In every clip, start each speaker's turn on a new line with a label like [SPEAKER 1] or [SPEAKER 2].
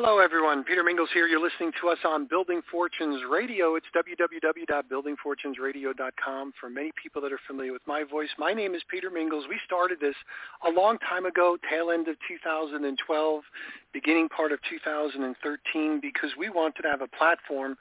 [SPEAKER 1] Hello, everyone. Peter Mingils here. You're listening to us on Building Fortunes Radio. It's www.buildingfortunesradio.com. For many people that are familiar with my voice, my name is Peter Mingils. We started this a long time ago, tail end of 2012, beginning part of 2013, because we wanted to have a platform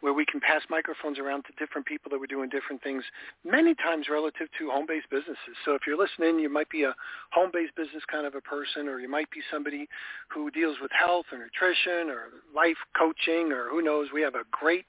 [SPEAKER 1] where we can pass microphones around to different people that were doing different things, many times relative to home-based businesses. So if you're listening, you might be a home-based business kind of a person, or you might be somebody who deals with health or nutrition or life coaching, or who knows. We have a great,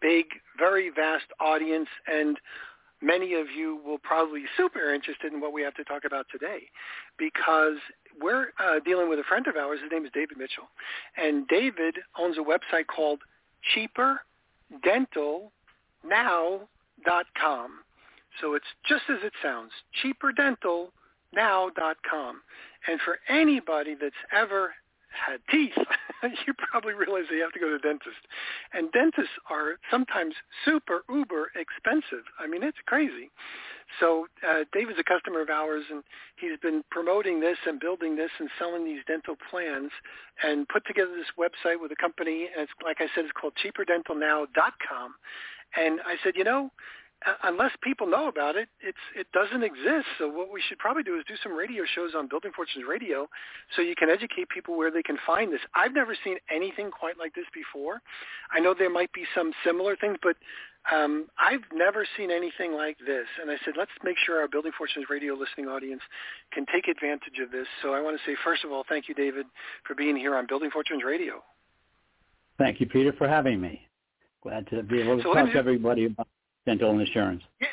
[SPEAKER 1] big, very vast audience, and many of you will probably be super interested in what we have to talk about today because we're uh, dealing with a friend of ours. His name is David Mitchell. And David owns a website called Cheaper cheaperdentalnow.com. So it's just as it sounds, cheaperdentalnow.com. And for anybody that's ever had teeth, you probably realize they have to go to the dentist. And dentists are sometimes super uber expensive. I mean, it's crazy. So uh, David's a customer of ours, and he's been promoting this and building this and selling these dental plans, and put together this website with a company. And it's like I said, it's called CheaperDentalNow.com. And I said, you know, unless people know about it, it's it doesn't exist. So what we should probably do is do some radio shows on Building Fortunes Radio, so you can educate people where they can find this. I've never seen anything quite like this before. I know there might be some similar things, but um, I've never seen anything like this. And I said, let's make sure our Building Fortunes Radio listening audience can take advantage of this. So I want to say, first of all, thank you, David, for being here on Building Fortunes Radio.
[SPEAKER 2] Thank you, Peter, for having me. Glad to be able to so talk to everybody about dental insurance.
[SPEAKER 1] Yeah,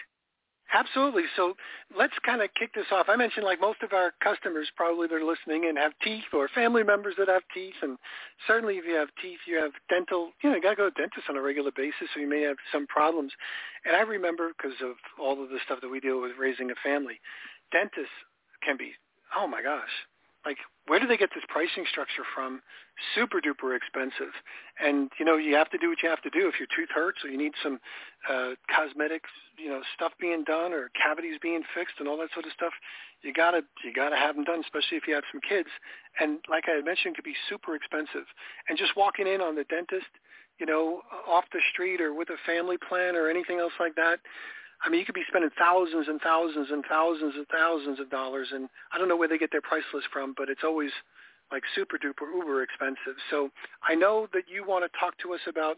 [SPEAKER 1] absolutely. So let's kind of kick this off. I mentioned like most of our customers probably they're listening and have teeth or family members that have teeth. And certainly if you have teeth, you have dental, you know, you got to go to dentist on a regular basis so you may have some problems. And I remember because of all of the stuff that we deal with raising a family, dentists can be, oh my gosh, like where do they get this pricing structure from? Super duper expensive. And you know, you have to do what you have to do. If your tooth hurts or you need some uh, cosmetics, you know, stuff being done or cavities being fixed and all that sort of stuff, you gotta you gotta have them done, especially if you have some kids. And like I had mentioned, could be super expensive. And just walking in on the dentist, you know, off the street or with a family plan or anything else like that, I mean, you could be spending thousands and thousands and thousands and thousands of dollars, and I don't know where they get their price list from, but it's always like super duper uber expensive. So I know that you want to talk to us about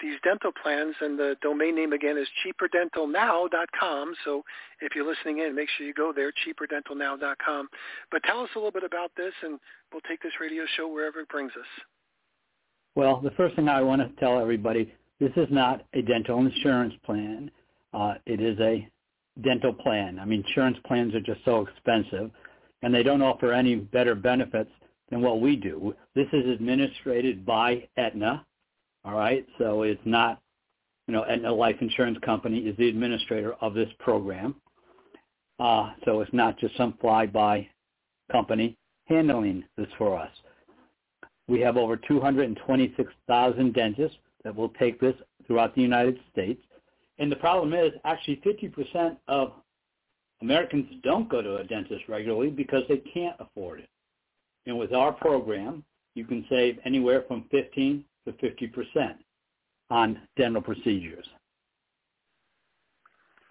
[SPEAKER 1] these dental plans, and the domain name again is cheaperdentalnow.com. So if you're listening in, make sure you go there, cheaperdentalnow.com. But tell us a little bit about this, and we'll take this radio show wherever it brings us.
[SPEAKER 2] Well, the first thing I want to tell everybody, this is not a dental insurance plan uh, it is a dental plan. I mean, insurance plans are just so expensive, and they don't offer any better benefits than what we do. This is administered by Aetna, all right? So it's not, you know, Aetna Life Insurance Company is the administrator of this program. Uh, so it's not just some fly-by company handling this for us. We have over 226,000 dentists that will take this throughout the United States. And the problem is actually 50% of Americans don't go to a dentist regularly because they can't afford it. And with our program, you can save anywhere from 15 to 50% on dental procedures.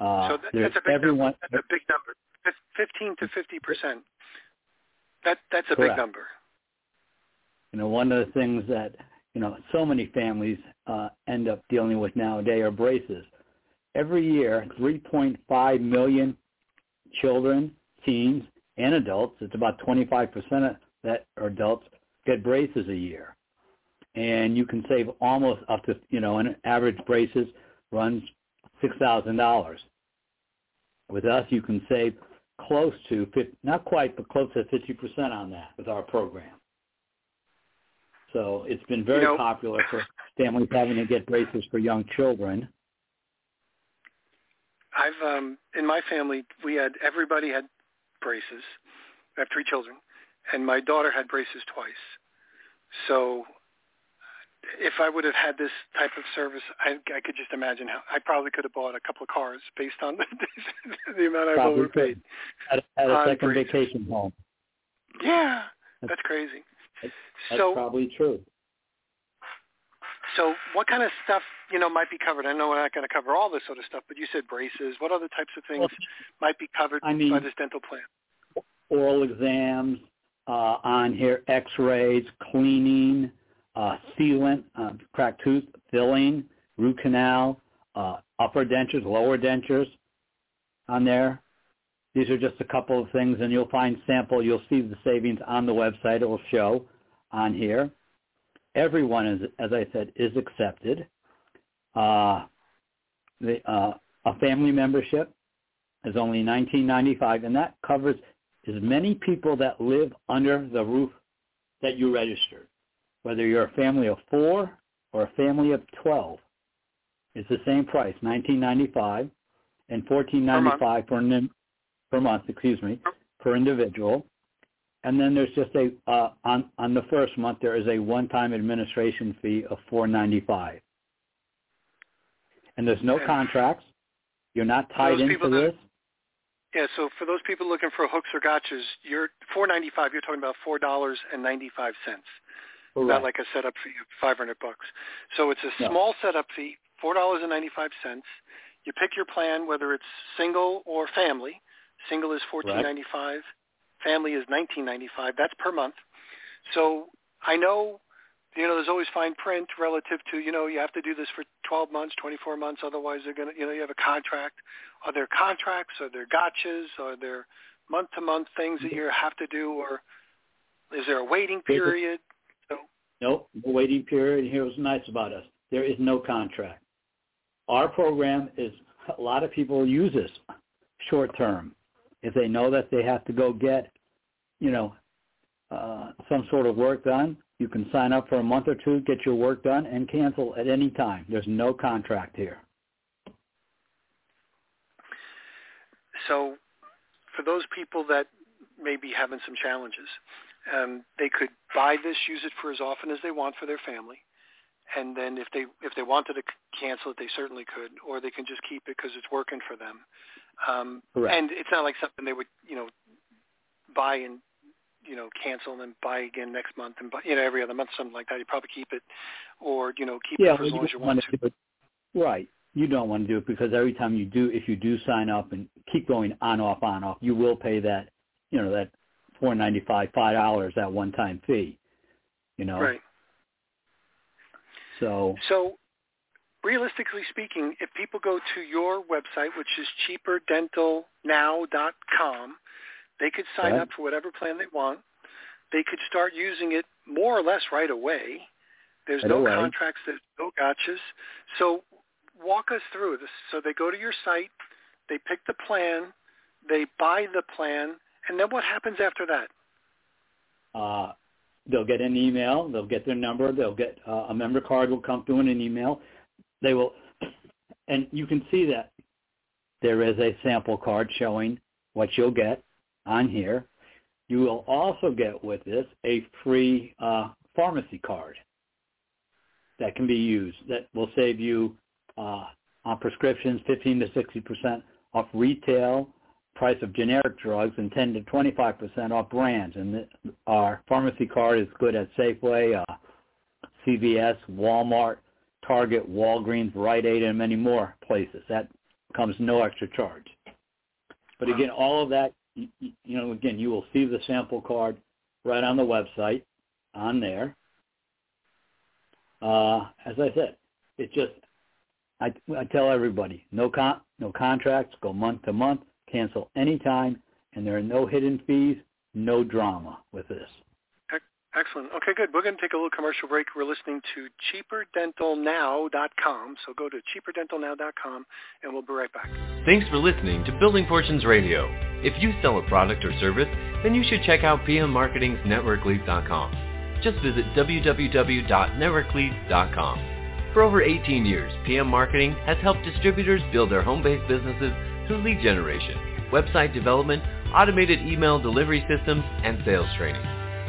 [SPEAKER 1] Uh, so that, that's, a big everyone, number. that's a big number. 15 to 50 percent. That that's a correct. big number.
[SPEAKER 2] You know, one of the things that you know so many families uh, end up dealing with nowadays are braces every year 3.5 million children, teens, and adults, it's about 25% of that are adults, get braces a year. And you can save almost up to, you know, an average braces runs $6,000. With us, you can save close to, 50, not quite, but close to 50% on that with our program. So it's been very
[SPEAKER 1] you know,
[SPEAKER 2] popular for families having to get braces for young children.
[SPEAKER 1] I've um in my family we had everybody had braces. I have three children, and my daughter had braces twice. So if I would have had this type of service, I, I could just imagine how I probably could have bought a couple of cars based on the, the amount I've
[SPEAKER 2] Probably
[SPEAKER 1] overpaid.
[SPEAKER 2] At, at a second
[SPEAKER 1] braces.
[SPEAKER 2] vacation home.
[SPEAKER 1] Yeah, that's crazy.
[SPEAKER 2] That's
[SPEAKER 1] so
[SPEAKER 2] probably true.
[SPEAKER 1] So what kind of stuff, you know, might be covered? I know we're not going to cover all this sort of stuff, but you said braces. What other types of things
[SPEAKER 2] Well,
[SPEAKER 1] might be covered
[SPEAKER 2] I mean-
[SPEAKER 1] by this dental plan?
[SPEAKER 2] Oral exams, uh, on here, x-rays, cleaning, uh, sealant, uh, cracked tooth, filling, root canal, uh, upper dentures, lower dentures on there. These are just a couple of things, and you'll find sample. You'll see the savings on the website. It will show on here. Everyone is, as I said, is accepted. Uh, the, uh, a family membership is only nineteen ninety five, and that covers as many people that live under the roof that you registered. Whether you're a family of four or a family of twelve, it's the same price, nineteen ninety five, and fourteen ninety five per nin- per month. Excuse me, per individual. And then there's just a uh, on on the first month there is a one-time administration fee of four ninety five. And there's no
[SPEAKER 1] And
[SPEAKER 2] contracts. You're not tied into
[SPEAKER 1] that-
[SPEAKER 2] this.
[SPEAKER 1] Yeah, so for those people looking for hooks or gotchas, you're four ninety five. You're talking about four dollars and ninety five cents. Not like a setup fee of five hundred bucks. So it's a
[SPEAKER 2] No.
[SPEAKER 1] small setup fee, four dollars and ninety five cents. You pick your plan, whether it's single or family. Single is fourteen ninety five. Family is nineteen ninety five. That's per month. So I know, you know, there's always fine print relative to, you know, you have to do this for 12 months, 24 months, otherwise they're going to, you know, you have a contract. Are there contracts? Are there gotchas? Are there month-to-month things that you have to do? Or is there a waiting period? So,
[SPEAKER 2] Nope, no waiting period. Here's what's nice about us. There is no contract. Our program is, a lot of people use this short term. If they know that they have to go get, you know, uh, some sort of work done, you can sign up for a month or two, get your work done, and cancel at any time. There's no contract here.
[SPEAKER 1] so for those people that may be having some challenges, um, they could buy this, use it for as often as they want for their family, and then if they if they wanted to cancel it, they certainly could, or they can just keep it because it's working for them. Um,
[SPEAKER 2] Correct.
[SPEAKER 1] and it's not like something they would you know buy and you know cancel and then buy again next month and buy, you know every other month something like that. You probably keep it, or you know keep
[SPEAKER 2] yeah,
[SPEAKER 1] it for as long as you want to.
[SPEAKER 2] it. Right. You don't want to do it because every time you do, if you do sign up and keep going on off on off, you will pay that, you know, that four ninety five, five dollars that one time fee. You know.
[SPEAKER 1] Right.
[SPEAKER 2] So
[SPEAKER 1] So, realistically speaking, if people go to your website, which is cheaperdentalnow.com, they could sign
[SPEAKER 2] Right.
[SPEAKER 1] up for whatever plan they want. They could start using it more or less right away. There's
[SPEAKER 2] Right
[SPEAKER 1] no
[SPEAKER 2] away.
[SPEAKER 1] contracts, there's no gotchas. So, walk us through this. So they go to your site, they pick the plan, they buy the plan, and then what happens after that?
[SPEAKER 2] uh, they'll get an email. They'll get their number. They'll get uh, a member card will come through in an email. They will, and you can see that there is a sample card showing what you'll get on here. You will also get with this a free uh, pharmacy card that can be used that will save you uh, on prescriptions 15 to 60 percent off retail price of generic drugs and 10 to 25 percent off brands. And our pharmacy card is good at Safeway, uh, CVS, Walmart, Target, Walgreens, Rite Aid, and many more places. That comes no extra charge. But again, all of that, you, you know, again, you will see the sample card right on the website on there. Uh, as I said, it just I, I tell everybody no con no contracts, go month to month, cancel anytime, and there are no hidden fees, no drama with this.
[SPEAKER 1] Excellent. Okay, good. We're going to take a little commercial break. We're listening to cheaperdentalnow.com. So go to cheaperdentalnow.com and we'll be right back.
[SPEAKER 3] Thanks for listening to Building Fortunes Radio. If you sell a product or service, then you should check out PM Marketing's NetworkLeads.com. Just visit www.networkleads.com. For over 18 years, PM Marketing has helped distributors build their home-based businesses through lead generation, website development, automated email delivery systems, and sales training.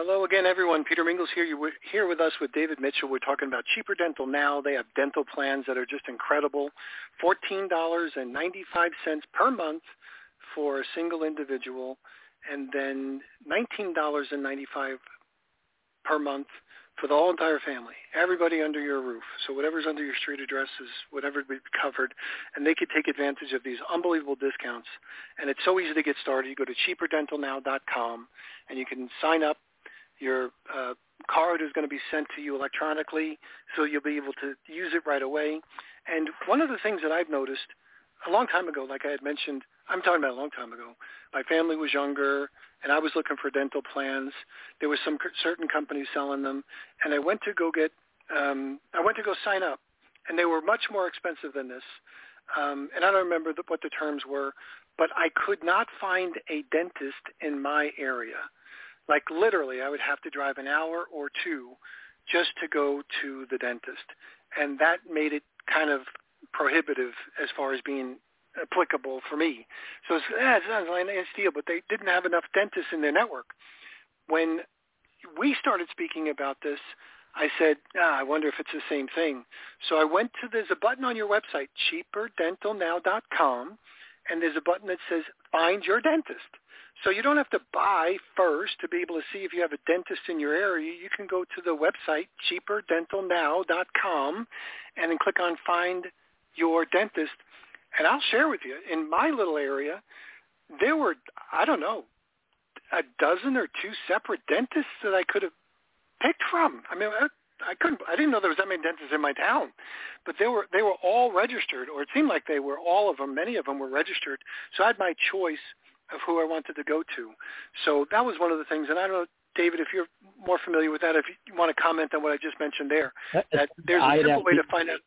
[SPEAKER 1] Hello again, everyone. Peter Mingils here. You're here with us with David Mitchell. We're talking about Cheaper Dental Now. They have dental plans that are just incredible. $14.95 per month for a single individual, and then $19.95 per month for the whole entire family, everybody under your roof. So whatever's under your street address is whatever would be covered, and they could take advantage of these unbelievable discounts. And it's so easy to get started. You go to cheaperdentalnow.com, and you can sign up. Your uh, card is going to be sent to you electronically, so you'll be able to use it right away. And one of the things that I've noticed a long time ago, like I had mentioned, I'm talking about a long time ago. My family was younger, and I was looking for dental plans. There was some certain companies selling them, and I went to go get, um, I went to go sign up, and they were much more expensive than this. Um, and I don't remember the, what the terms were, but I could not find a dentist in my area. Like literally, I would have to drive an hour or two just to go to the dentist, and that made it kind of prohibitive as far as being applicable for me. So it's, eh, it sounds like a deal, but they didn't have enough dentists in their network. When we started speaking about this, I said, ah, I wonder if it's the same thing. So I went to, there's a button on your website, cheaperdentalnow.com, and there's a button that says find your dentist. So you don't have to buy first to be able to see if you have a dentist in your area. You can go to the website, cheaperdentalnow.com, and then click on find your dentist. And I'll share with you, in my little area, there were, I don't know, a dozen or two separate dentists that I could have picked from. I mean, I, I couldn't. I didn't know there was that many dentists in my town, but they were they were all registered, or it seemed like they were all of them. Many of them were registered, so I had my choice of who I wanted to go to. So that was one of the things. And I don't know, David, if you're more familiar with that, if you want to comment on what I just mentioned there, that there's a simple way to find out.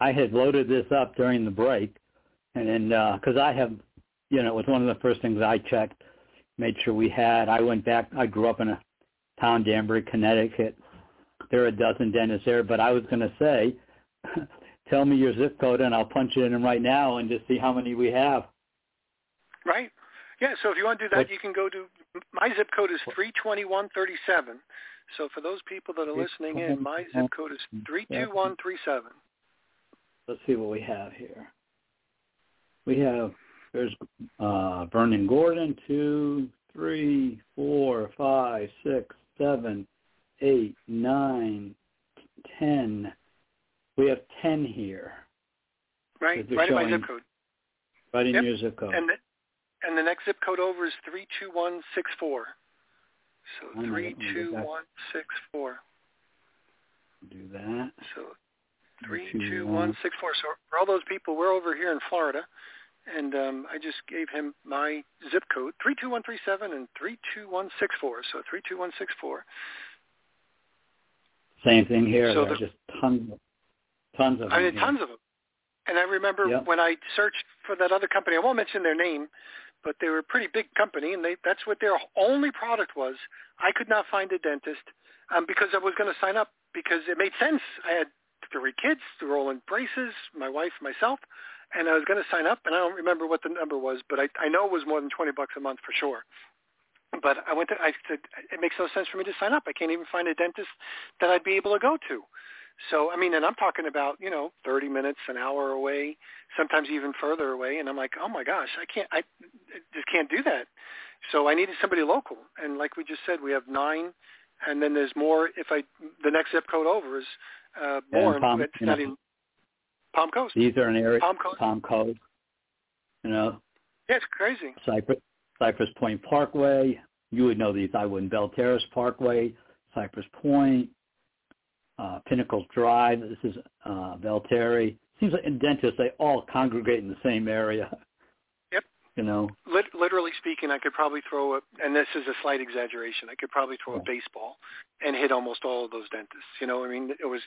[SPEAKER 2] I had loaded this up during the break, and then because uh, I have, you know, it was one of the first things I checked, made sure we had. I went back. I grew up in a town, Danbury, Connecticut. There are a dozen dentists there, but I was going to say, tell me your zip code, and I'll punch it in right now and just see how many we have.
[SPEAKER 1] Right. Yeah. So if you want to do that, what? you can go to my zip code is three twenty one thirty seven. So for those people that are listening in, my zip code is three two one three seven.
[SPEAKER 2] Let's see what we have here. We have there's uh, Vernon Gordon two, three, four, five, six, seven, eight, nine, ten. We have ten here.
[SPEAKER 1] Right, right in my zip code.
[SPEAKER 2] Right in
[SPEAKER 1] yep.
[SPEAKER 2] your zip code.
[SPEAKER 1] And the, and the next zip code over is three two one six four. So three two one six four.
[SPEAKER 2] Do that.
[SPEAKER 1] So three two one six four. So for all those people, we're over here in Florida, and um, I just gave him my zip code three two one three seven and three two one six four. So three two one six four.
[SPEAKER 2] Same thing here. So there's just tons, of, tons of.
[SPEAKER 1] I mean, tons of them. And I remember yep. when I searched for that other company. I won't mention their name, but they were a pretty big company, and they that's what their only product was. I could not find a dentist um, because I was going to sign up because it made sense. I had three kids, they're all in braces, my wife, myself, and I was going to sign up, and I don't remember what the number was, but I, I know it was more than 20 bucks a month for sure. But I went to, I said, it makes no sense for me to sign up. I can't even find a dentist that I'd be able to go to. So, I mean, and I'm talking about, you know, 30 minutes, an hour away, sometimes even further away. And I'm like, oh my gosh, I can't, I just can't do that. So I needed somebody local. And like we just said, we have nine. And then there's more if I, the next zip code over is uh, more. Palm, it's not know, in Palm Coast.
[SPEAKER 2] These are an area,
[SPEAKER 1] Palm Coast.
[SPEAKER 2] Palm Coast. You know.
[SPEAKER 1] Yeah, it's crazy.
[SPEAKER 2] Cypress, Cypress Point Parkway. You would know these. I wouldn't. Bell Terrace Parkway, Cypress Point, uh, Pinnacle Drive. This is uh, Valteri. Seems like in dentists they all congregate in the same area. You know.
[SPEAKER 1] Lit- literally speaking, I could probably throw a, and this is a slight exaggeration. I could probably throw a baseball and hit almost all of those dentists. You know, I mean, it was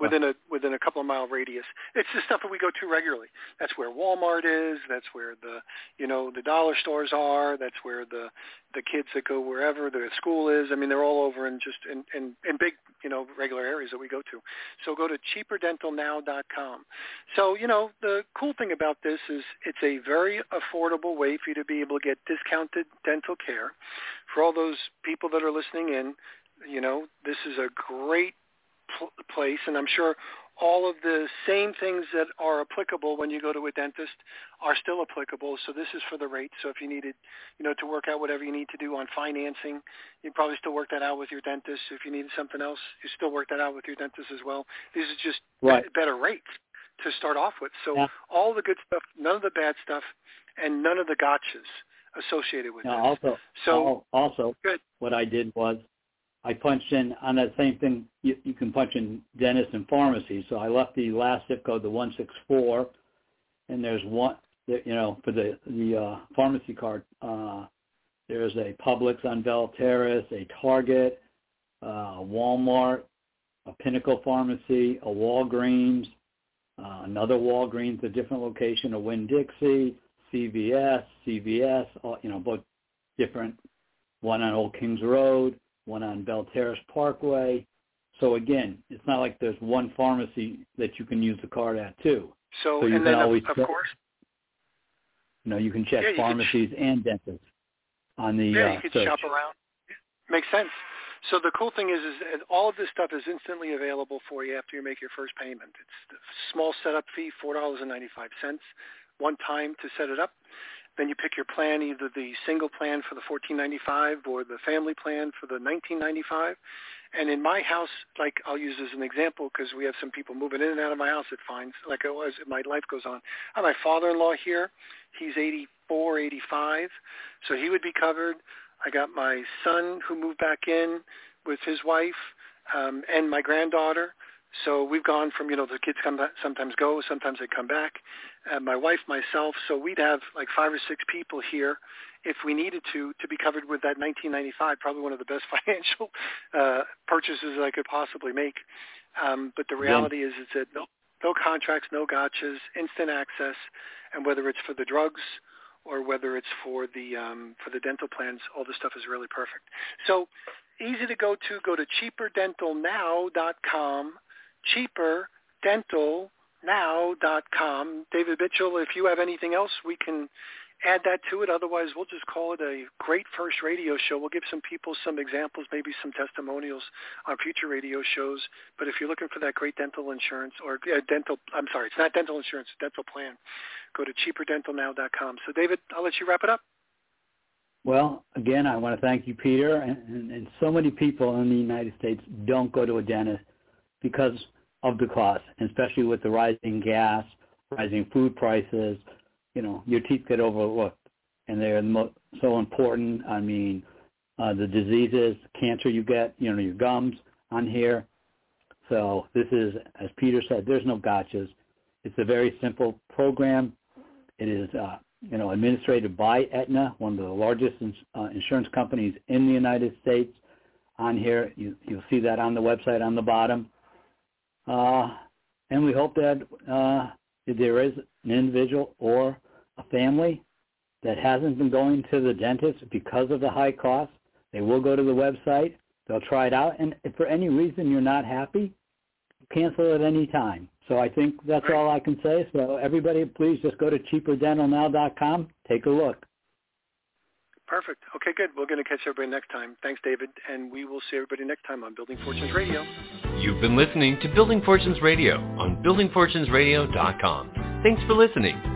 [SPEAKER 1] within a within a couple of mile radius. It's the stuff that we go to regularly. That's where Walmart is. That's where the you know the dollar stores are. That's where the the kids that go wherever the school is. I mean, they're all over in just in in, in big you know regular areas that we go to. So go to cheaperdentalnow.com. So you know the cool thing about this is it's a very affordable way for you to be able to get discounted dental care for all those people that are listening in you know, this is a great pl- place, and I'm sure all of the same things that are applicable when you go to a dentist are still applicable. So this is for the rate. So if you needed, you know, to work out whatever you need to do on financing, you probably still work that out with your dentist. If you needed something else, you still work that out with your dentist as well. These are just
[SPEAKER 2] right.
[SPEAKER 1] better rates to start off with. So
[SPEAKER 2] yeah.
[SPEAKER 1] all the good stuff, none of the bad stuff, and none of the gotchas associated with this.
[SPEAKER 2] Also,
[SPEAKER 1] so
[SPEAKER 2] also,
[SPEAKER 1] good.
[SPEAKER 2] what I did was I punched in on that same thing. You, you can punch in dentist and pharmacy. So I left the last zip code, the one six four, and there's one. You know, for the the uh, pharmacy card, uh, there's a Publix on Bell Terrace, a Target, uh, Walmart, a Pinnacle Pharmacy, a Walgreens, uh, another Walgreens, a different location, a Winn-Dixie, CVS, CVS, all, you know, both different. One on Old Kings Road, one on Bell Terrace Parkway. So again, it's not like there's one pharmacy that you can use the card at too.
[SPEAKER 1] So,
[SPEAKER 2] so you
[SPEAKER 1] and
[SPEAKER 2] can
[SPEAKER 1] then
[SPEAKER 2] always
[SPEAKER 1] of, of
[SPEAKER 2] check,
[SPEAKER 1] course,
[SPEAKER 2] you know, you can check
[SPEAKER 1] yeah, you
[SPEAKER 2] pharmacies
[SPEAKER 1] can,
[SPEAKER 2] and dentists on the
[SPEAKER 1] yeah,
[SPEAKER 2] uh,
[SPEAKER 1] you can
[SPEAKER 2] search.
[SPEAKER 1] shop around. Makes sense. So the cool thing is, is all of this stuff is instantly available for you after you make your first payment. It's the small setup fee, four dollars and ninety-five cents, one time to set it up. Then you pick your plan, either the single plan for the fourteen ninety-five or the family plan for the nineteen ninety-five. And in my house, like I'll use as an example because we have some people moving in and out of my house at Fines, like I was, my life goes on. I have my father-in-law here. He's 84, 85, so he would be covered. I got my son who moved back in with his wife um, and my granddaughter. So we've gone from, you know, the kids come back, sometimes go, sometimes they come back. Uh, my wife, myself, so we'd have like five or six people here if we needed to, to be covered with that 1995, probably one of the best financial uh, purchases I could possibly make. Um, but the reality yeah. is it's that no, no contracts, no gotchas, instant access, and whether it's for the drugs or whether it's for the um, for the dental plans, all this stuff is really perfect. So easy to go to. Go to cheaperdentalnow.com cheaperdentalnow.com. David Mitchell, if you have anything else, we can add that to it. Otherwise, we'll just call it a great first radio show. We'll give some people some examples, maybe some testimonials on future radio shows. But if you're looking for that great dental insurance or uh, dental, I'm sorry, it's not dental insurance, dental plan, go to cheaperdentalnow.com. So David, I'll let you wrap it up.
[SPEAKER 2] Well, again, I want to thank you, Peter. And, and, and so many people in the United States don't go to a dentist because of the cost, especially with the rising gas, rising food prices. You know, your teeth get overlooked, and they're so important. I mean, uh, the diseases, cancer you get, you know, your gums on here. So this is, as Peter said, there's no gotchas. It's a very simple program. It is, uh, you know, administrated by Aetna, one of the largest ins- uh, insurance companies in the United States. On here, you, you'll see that on the website on the bottom. Uh, and we hope that uh, if there is an individual or a family that hasn't been going to the dentist because of the high cost, they will go to the website. They'll try it out. And if for any reason you're not happy, cancel at any time. So I think that's all I can say. So everybody, please just go to cheaperdentalnow.com. Take a look.
[SPEAKER 1] Perfect. Okay, good. We're going to catch everybody next time. Thanks, David. And we will see everybody next time on Building Fortunes Radio.
[SPEAKER 3] You've been listening to Building Fortunes Radio on buildingfortunesradio.com. Thanks for listening.